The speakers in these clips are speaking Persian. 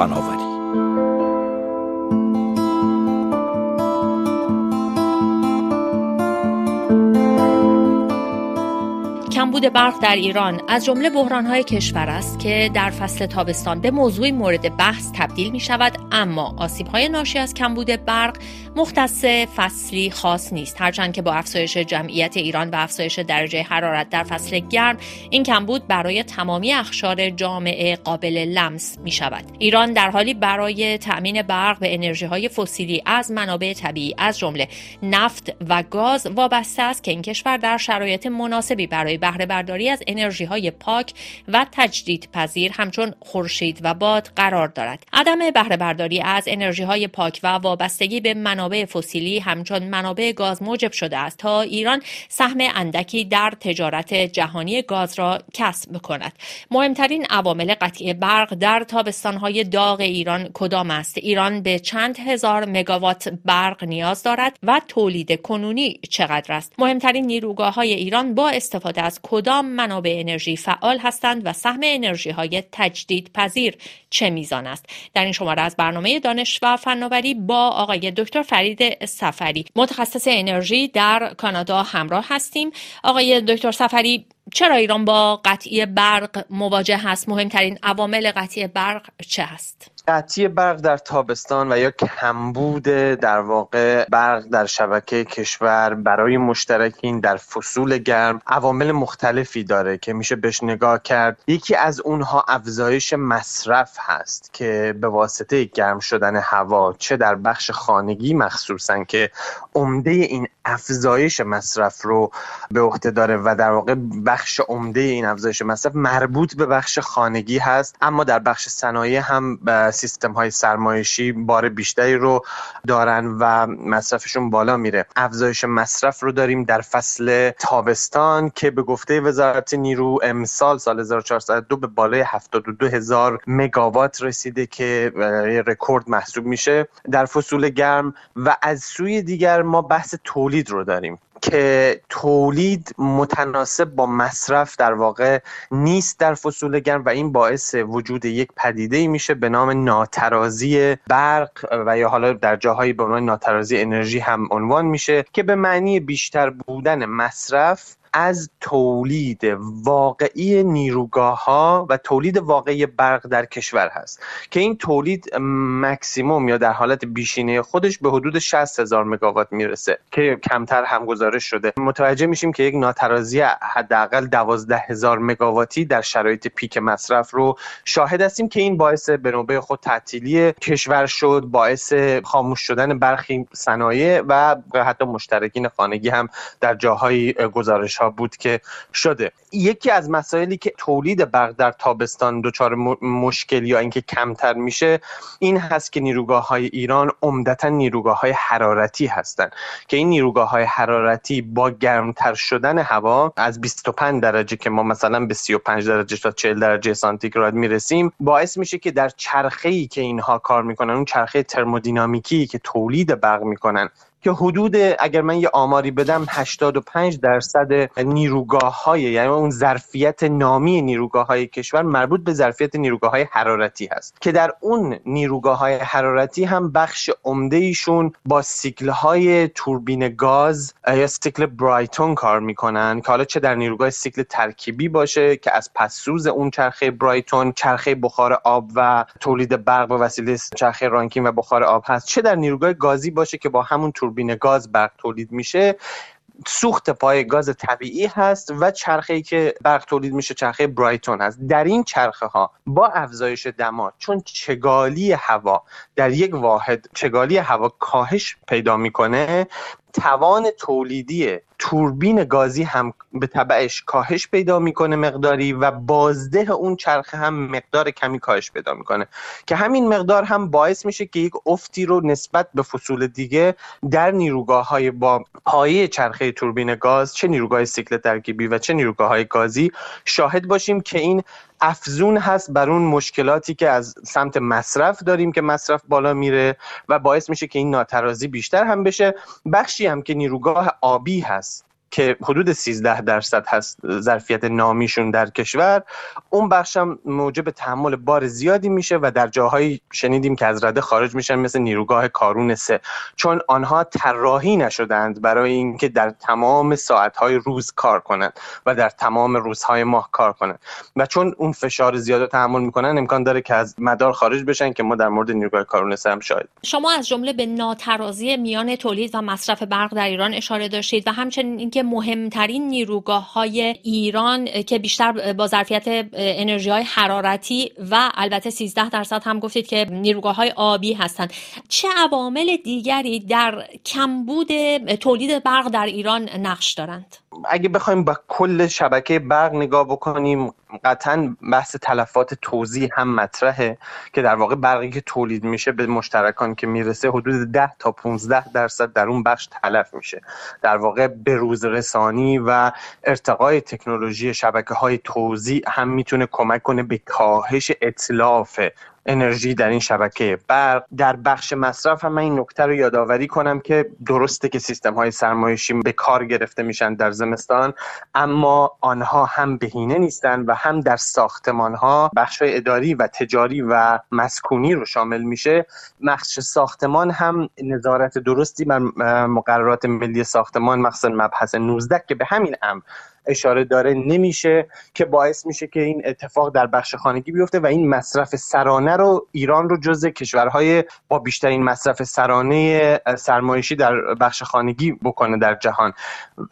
فناوری کمبود برق در ایران. از جمله بحرانهای کشور است که در فصل تابستان به موضوع مورد بحث تبدیل می شود اما آسیبهای ناشی از کمبود برق مختص فصلی خاص نیست. هرچند که با افزایش جمعیت ایران و افزایش درجه حرارت در فصل گرم این کمبود برای تمامی اخشار جامعه قابل لمس می شود ایران در حالی برای تأمین برق به انرژی های فسیلی از منابع طبیعی از جمله نفت و گاز وابسته است که این کشور در شرایط مناسبی برای بهره برداری از انرژی های پاک و تجدید پذیر همچون خورشید و باد قرار دارد. عدم بهره برداری از انرژی های پاک و وابستگی به منابع فسیلی همچون منابع گاز موجب شده است تا ایران سهم اندکی در تجارت جهانی گاز را کسب کند مهمترین عوامل قطعی برق در تابستانهای داغ ایران کدام است؟ ایران به چند هزار مگاوات برق نیاز دارد و تولید کنونی چقدر است؟ مهمترین نیروگاه های ایران با استفاده از کدام منابع انرژی فعال هستند و سهم انرژی های تجدید پذیر چه میزان است؟ در این شماره از برنامه دانش و فناوری با آقای دکتر فرید سفری متخصص انرژی در کانادا همراه هستیم. آقای دکتر سفری چرا ایران با قطعی برق مواجه هست؟ مهمترین عوامل قطعی برق چه هست؟ قطعی برق در تابستان و یا کمبود در واقع برق در شبکه کشور برای مشترکین در فصول گرم عوامل مختلفی داره که میشه بهش نگاه کرد. یکی از اونها افزایش مصرف هست که به واسطه گرم شدن هوا چه در بخش خانگی مخصوصا که عمده این افزایش مصرف رو به عهده داره و در واقع بخش عمده این افزایش مصرف مربوط به بخش خانگی هست اما در بخش صنایع هم سیستم های سرمایشی بار بیشتری رو دارن و مصرفشون بالا میره. افزایش مصرف رو داریم در فصل تابستان که به گفته وزارت نیرو امسال سال 1402 به بالای 72 هزار مگاوات رسیده که رکورد محسوب میشه. در فصول گرم و از سوی دیگر ما بحث تولید رو داریم. که تولید متناسب با مصرف در واقع نیست در فصول گرم و این باعث وجود یک پدیده ای میشه به نام ناترازی برق و یا حالا در جاهایی به عنوان ناترازی انرژی هم عنوان میشه که به معنی بیشتر بودن مصرف از تولید واقعی نیروگاه ها و تولید واقعی برق در کشور هست که این تولید مکسیموم یا در حالت بیشینه خودش به حدود 60 هزار مگاوات می‌رسه که کمتر هم گزارش شده. متوجه میشیم که یک ناترازی حداقل 12 هزار مگاواتی در شرایط پیک مصرف رو شاهد هستیم که این باعث به نوبه خود تعطیلی کشور شد باعث خاموش شدن برخی صنایع و حتی مشترکین خانگی هم در جاهای گزارش بود که شده. یکی از مسائلی که تولید برق در تابستان دچار مشکل یا اینکه کمتر میشه این هست که نیروگاه های ایران عمدتا نیروگاه های حرارتی هستند. که این نیروگاه های حرارتی با گرمتر شدن هوا از 25 درجه که ما مثلا به 35 درجه تا 40 درجه سانتیگراد می‌رسیم باعث میشه که در چرخه ای که اینها کار می‌کنن اون چرخه ترمودینامیکی که تولید برق می‌کنن که حدود اگر من یه آماری بدم 85 درصد نیروگاه های یعنی اون ظرفیت نامی نیروگاه های کشور مربوط به ظرفیت نیروگاه های حرارتی هست. که در اون نیروگاه های حرارتی هم بخش عمده ایشون با سیکل های توربین گاز یا سیکل برایتون کار می‌کنن که حالا چه در نیروگاه سیکل ترکیبی باشه که از پسسوز اون چرخه برایتون چرخه بخار آب و تولید برق به وسیله چرخه رانکین و بخار آب هست چه در نیروگاه گازی باشه که با همون توربین گاز برق تولید میشه سوخت پای گاز طبیعی هست و چرخه که برق تولید میشه چرخه برایتون هست. در این چرخه ها با افزایش دما چون چگالی هوا در یک واحد چگالی هوا کاهش پیدا می‌کنه توان تولیدی توربین گازی هم به تبعش کاهش پیدا می‌کنه مقداری و بازده اون چرخه هم مقدار کمی کاهش پیدا می‌کنه. که همین مقدار هم باعث میشه که یک افتی رو نسبت به فصول دیگه در نیروگاه های با پایه چرخه توربین گاز چه نیروگاه سیکل ترکیبی و چه نیروگاه های گازی شاهد باشیم که این افزون هست بر اون مشکلاتی که از سمت مصرف داریم که مصرف بالا میره و باعث میشه که این ناترازی بیشتر هم بشه. بخشی هم که نیروگاه آبی هست. که حدود 13 درصد هست ظرفیت نامیشون در کشور اون بخش هم موجب تحمل بار زیادی میشه و در جاهایی شنیدیم که از رده خارج میشن مثل نیروگاه کارون سه. چون آنها طراحی نشدند برای اینکه در تمام ساعتهای روز کار کنند و در تمام روزهای ماه کار کنند. و چون اون فشار زیاد تحمل می‌کنن امکان داره که از مدار خارج بشن که ما در مورد نیروگاه کارون سه هم شاهد شما از جمله به ناترازی میان تولید و مصرف برق در ایران اشاره داشتید و همچنین اینکه مهمترین نیروگاه های ایران که بیشتر با ظرفیت انرژی های حرارتی و البته 13 درصد هم گفتید که نیروگاه های آبی هستند. چه عوامل دیگری در کمبود تولید برق در ایران نقش دارند؟ اگه بخوایم با کل شبکه برق نگاه بکنیم قطعا بحث تلفات توزیع هم مطرحه که در واقع برقی که تولید میشه به مشترکان که می‌رسه حدود 10 تا 15 درصد در اون بخش تلف میشه. در واقع به روز رسانی و ارتقای تکنولوژی شبکه های توزیع هم می‌تونه کمک کنه به کاهش اطلاف انرژی در این شبکه. برق در بخش مصرف هم من این نکته رو یادآوری کنم که درسته که سیستم های سرمایشی به کار گرفته میشن در زمستان اما آنها هم بهینه نیستن و هم در ساختمان ها بخش اداری و تجاری و مسکونی رو شامل میشه. بخش ساختمان هم نظارت درستی بر مقررات ملی ساختمان مخصوصا مبحث 19 که به همین امر اشاره داره نمیشه که باعث میشه که این اتفاق در بخش خانگی بیفته و این مصرف سرانه رو ایران رو جز کشورهای با بیشترین مصرف سرانه سرمایشی در بخش خانگی بکنه در جهان.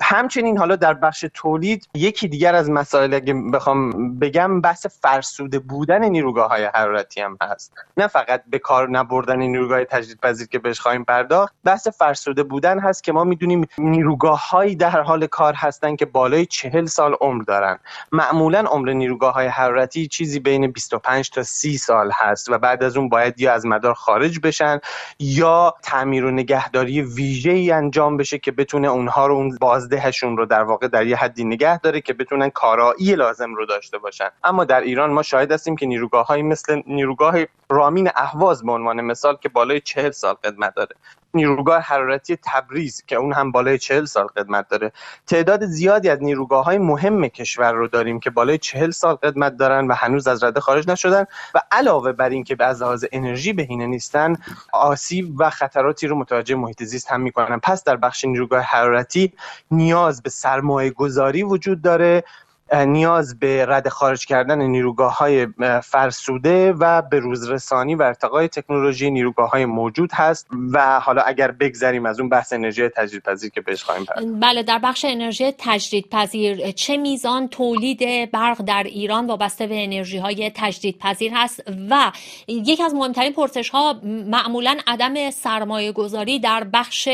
همچنین حالا در بخش تولید یکی دیگر از مسائل اگه بخوام بگم بحث فرسوده بودن نیروگاه های حرارتی هم هست. نه فقط به کار نبردن نیروگاه تجدیدپذیر که بهش خواهیم پرداخت بحث فرسوده بودن هست که ما می‌دونیم نیروگاه هایی در حال کار هستن که بالای چهل سال عمر دارن. معمولا عمر نیروگاه های حرارتی چیزی بین 25 تا 30 سال هست و بعد از اون باید یا از مدار خارج بشن یا تعمیر و نگهداری ویژه ای انجام بشه که بتونه اونها رو اون بازدهشون رو در واقع در یه حدی نگه داره که بتونن کارایی لازم رو داشته باشن. اما در ایران ما شاهد هستیم که نیروگاه مثل نیروگاه رامین اهواز به عنوان مثال که بالای چهل سال خدمت داره. نیروگاه حرارتی تبریز که اون هم بالای چهل سال خدمت داره. تعداد زیادی از نیروگاه های مهم کشور رو داریم که بالای چهل سال خدمت دارن و هنوز از رده خارج نشدن و علاوه بر اینکه به از لحاظ انرژی بهینه نیستن آسیب و خطراتی رو متوجه محیط زیست هم می‌کنن. پس در بخش نیروگاه حرارتی نیاز به سرمایه گذاری وجود داره. نیاز به رد خارج کردن نیروگاه های فرسوده و به روزرسانی و ارتقای تکنولوژی نیروگاه های موجود هست و حالا اگر بگذریم از اون بحث انرژی تجدیدپذیر که بهش خواهیم پرداخت. بله در بخش انرژی تجدیدپذیر چه میزان تولید برق در ایران وابسته به انرژی های تجدیدپذیر هست و یکی از مهمترین پرسش ها معمولا عدم سرمایه گذاری در بخش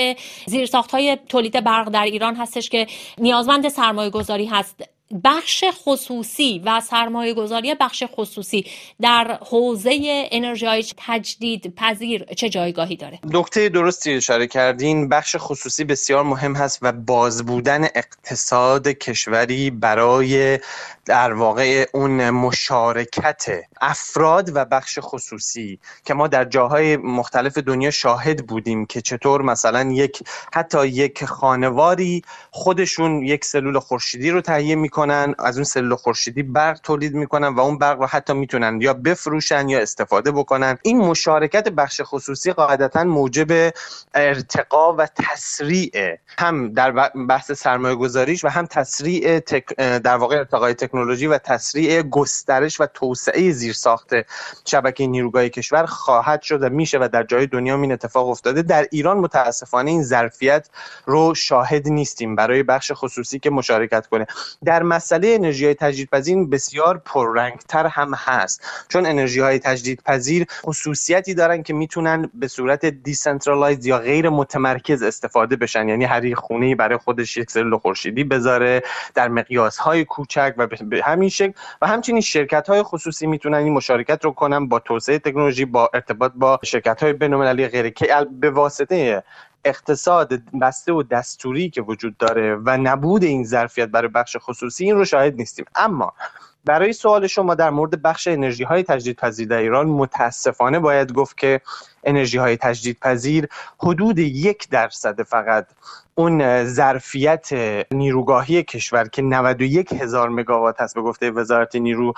زیرساخت های تولید برق در ایران هستش که نیازمند سرمایه گذاری هست. بخش خصوصی و سرمایه گذاری بخش خصوصی در حوزه انرژی های تجدید پذیر چه جایگاهی داره؟ نکته درستی اشاره کردین بخش خصوصی بسیار مهم هست و باز بودن اقتصاد کشوری برای در واقع اون مشارکت افراد و بخش خصوصی که ما در جاهای مختلف دنیا شاهد بودیم که چطور مثلا یک حتی یک خانواری خودشون یک سلول خورشیدی رو تهیه می‌کنن از اون سلول خورشیدی برق تولید می‌کنن و اون برق رو حتی می‌تونن یا بفروشن یا استفاده بکنن. این مشارکت بخش خصوصی قاعدتا موجب ارتقا و تسریع هم در بحث سرمایه گذاریش و هم تسریع در واقع ارتقای تکنولوژی و تسریع گسترش و توسعه زیرساخت شبکه نیروگاه کشور خواهد شد و میشه و در جای دنیا این اتفاق افتاده. در ایران متاسفانه این ظرفیت رو شاهد نیستیم برای بخش خصوصی که مشارکت کنه. در مسئله انرژی تجدیدپذیر بسیار پررنگتر هم هست. چون انرژی های تجدیدپذیر خصوصیتی دارن که می‌تونن به صورت decentralized یا غیر متمرکز استفاده بشن. یعنی هر خونه برای خودش یک سلول خورشیدی بذاره در مقیاس های کوچک و همین شکل و همچنین شرکت های خصوصی می‌تونن این مشارکت رو کنن با توسعه تکنولوژی با ارتباط با شرکت های بین‌المللی غیر که به واسطه اقتصاد بسته و دستوری که وجود داره و نبود این ظرفیت برای بخش خصوصی این رو شاهد نیستیم. اما برای سوال شما در مورد بخش انرژی های تجدیدپذیر در ایران متاسفانه باید گفت که انرژی های تجدید پذیر حدود یک درصد فقط اون ظرفیت نیروگاهی کشور که 91 هزار مگاوات هست به گفته وزارت نیرو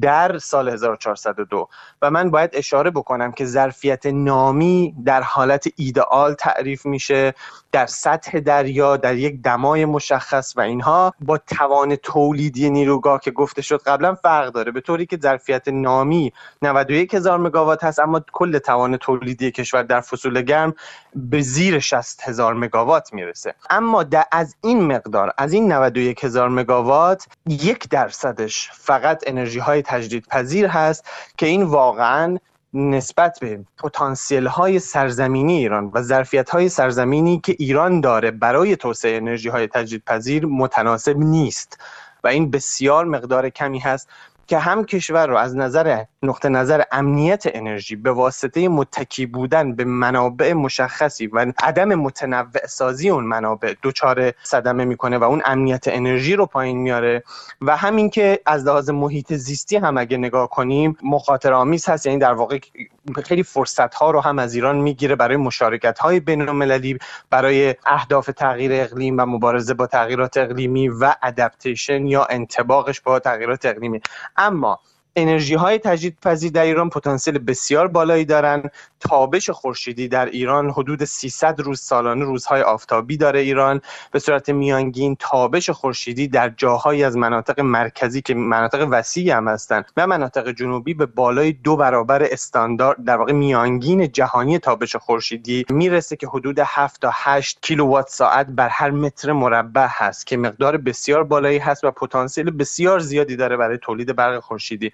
در سال 1402 و من باید اشاره بکنم که ظرفیت نامی در حالت ایدئال تعریف میشه در سطح دریا در یک دمای مشخص و اینها با توان تولیدی نیروگاه که گفته شد قبلا فرق داره. به طوری که ظرفیت نامی 91 هزار مگاوات هست اما کل توان تولیدی کشور در فصول گرم به زیر 60 هزار مگاوات می‌رسه. اما از این مقدار از این 91 هزار مگاوات یک درصدش فقط انرژی های تجدید پذیر هست که این واقعا نسبت به پتانسیل های سرزمینی ایران و ظرفیت های سرزمینی که ایران داره برای توسعه انرژی های تجدیدپذیر متناسب نیست و این بسیار مقدار کمی هست. که هم کشور رو از نظر نقطه نظر امنیت انرژی به واسطه متکی بودن به منابع مشخصی و عدم متنوع سازی اون منابع دچار صدمه می‌کنه و اون امنیت انرژی رو پایین میاره. و همین که از لحاظ محیط زیستی هم اگه نگاه کنیم مخاطر آمیز هست یعنی در واقع خیلی فرصت ها رو هم از ایران می‌گیره برای مشارکت های بین المللی برای اهداف تغییر اقلیم و مبارزه با تغییرات اقلیمی و ادپتیشن یا انتباقش با تغییرات اقلیمی. اما انرژی های تجدیدپذیر در ایران پتانسیل بسیار بالایی دارند تابش خورشیدی در ایران حدود 300 روز سالانه روزهای آفتابی داره ایران. به صورت میانگین تابش خورشیدی در جاهایی از مناطق مرکزی که مناطق وسیعی هم هستند و مناطق جنوبی به بالای دو برابر استاندارد در واقع میانگین جهانی تابش خورشیدی می‌رسه که حدود 7 تا 8 کیلووات ساعت بر هر متر مربع هست که مقدار بسیار بالایی هست و پتانسیل بسیار زیادی داره برای تولید برق خورشیدی.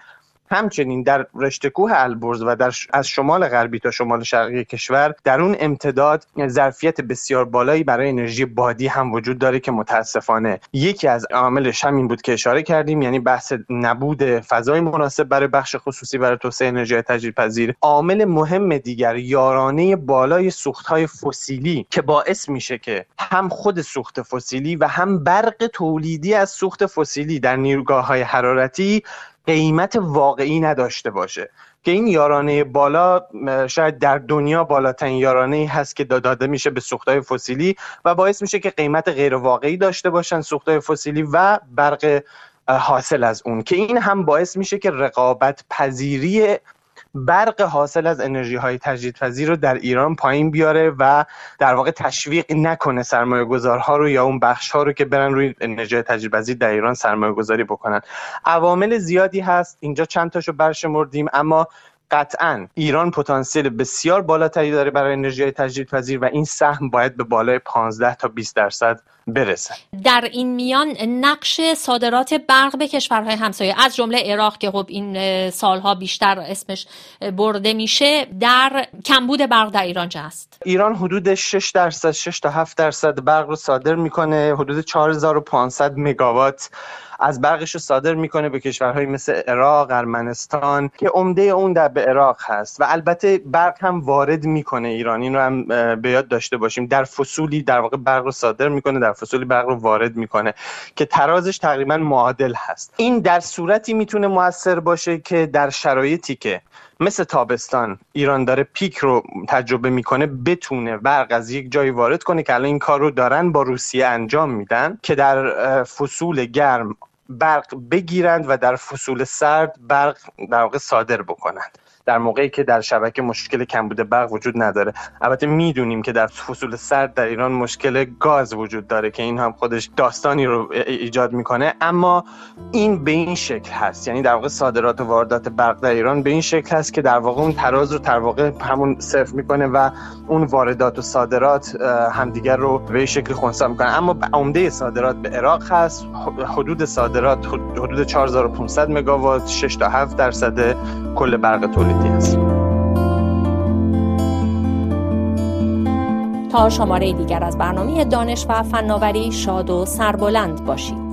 همچنین در رشته کوه البرز و در از شمال غربی تا شمال شرقی کشور در اون امتداد ظرفیت بسیار بالایی برای انرژی بادی هم وجود داره که متاسفانه یکی از عواملش همین بود که اشاره کردیم یعنی بحث نبود فضای مناسب برای بخش خصوصی برای توسعه انرژی تجدیدپذیر. عامل مهم دیگر یارانه بالای سوختهای فسیلی که باعث میشه که هم خود سوخت فسیلی و هم برق تولیدی از سوخت فسیلی در نیروگاه های حرارتی قیمت واقعی نداشته باشه. که این یارانه بالا شاید در دنیا بالاترین یارانه هست که داده میشه به سوختهای فسیلی و باعث میشه که قیمت غیر واقعی داشته باشن سوختهای فسیلی و برق حاصل از اون. که این هم باعث میشه که رقابت پذیری برق حاصل از انرژی های تجدیدپذیر رو در ایران پایین بیاره و در واقع تشویق نکنه سرمایه گذارها رو یا اون بخش ها رو که برن روی انرژی تجدیدپذیر در ایران سرمایه گذاری بکنن. عوامل زیادی هست. اینجا چند تاشو برشمردیم. اما قطعا ایران پتانسیل بسیار بالاتری داره برای انرژی تجدیدپذیر و این سهم باید به بالای 15 تا 20 درصد برسه. در این میان نقش صادرات برق به کشورهای همسایه از جمله عراق که خب این سالها بیشتر اسمش برده میشه در کمبود برق در ایران چه است؟ ایران حدود 6 درصد 6 تا 7 درصد برق رو صادر می‌کنه حدود 4500 مگاوات از برقش رو صادر می‌کنه به کشورهایی مثل عراق، ارمنستان که عمده اون در به عراق هست. و البته برق هم وارد می‌کنه ایران. این رو هم به یاد داشته باشیم. در فصولی در واقع برق رو صادر می‌کنه در فصولی برق رو وارد می‌کنه که ترازش تقریبا معادل هست. این در صورتی می‌تونه موثر باشه که در شرایطی که مثل تابستان ایران داره پیک رو تجربه می‌کنه بتونه برق از یک جایی وارد کنه که الان این کار رو دارن با روسیه انجام میدن که در فصول گرم برق بگیرند و در فصول سرد برق در واقع صادر بکنند. در موقعی که در شبکه مشکل کمبود برق وجود نداره. البته می‌دونیم که در فصول سرد در ایران مشکل گاز وجود داره که این هم خودش داستانی رو ایجاد می‌کنه. اما این به این شکل هست. یعنی در واقع صادرات و واردات برق در ایران به این شکل هست که در واقع اون تراز رو در واقع همون صفر می‌کنه و اون واردات و صادرات همدیگر رو به شکل خونسا می‌کنه. اما عمده صادرات به عراق هست. حدود صادرات حدود 4500 مگاوات 6 تا 7 درصد کل برق است تا شماره دیگر از برنامه دانش و فناوری شاد و سربلند باشید.